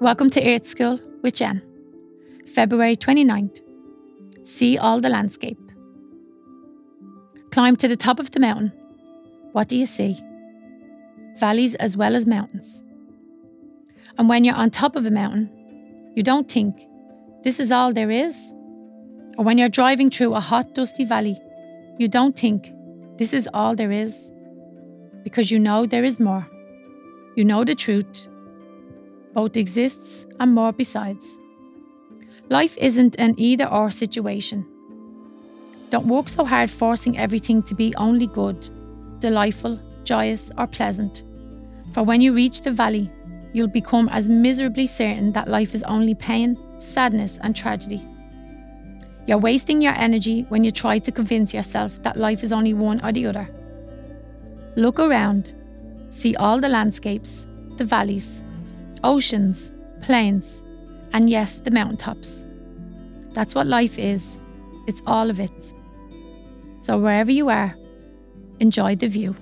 Welcome to Earth School with Jen. February 29th. See all the landscape. Climb to the top of the mountain. What do you see? Valleys as well as mountains. And when you're on top of a mountain, you don't think, this is all there is. Or when you're driving through a hot, dusty valley, you don't think, this is all there is. Because you know there is more. You know the truth. Both exists and more besides. Life isn't an either or situation. Don't work so hard forcing everything to be only good, delightful, joyous, or pleasant. For when you reach the valley, you'll become as miserably certain that life is only pain, sadness, and tragedy. You're wasting your energy when you try to convince yourself that life is only one or the other. Look around, see all the landscapes, the valleys, oceans, plains, and yes, the mountaintops. That's what life is. It's all of it. So wherever you are, enjoy the view.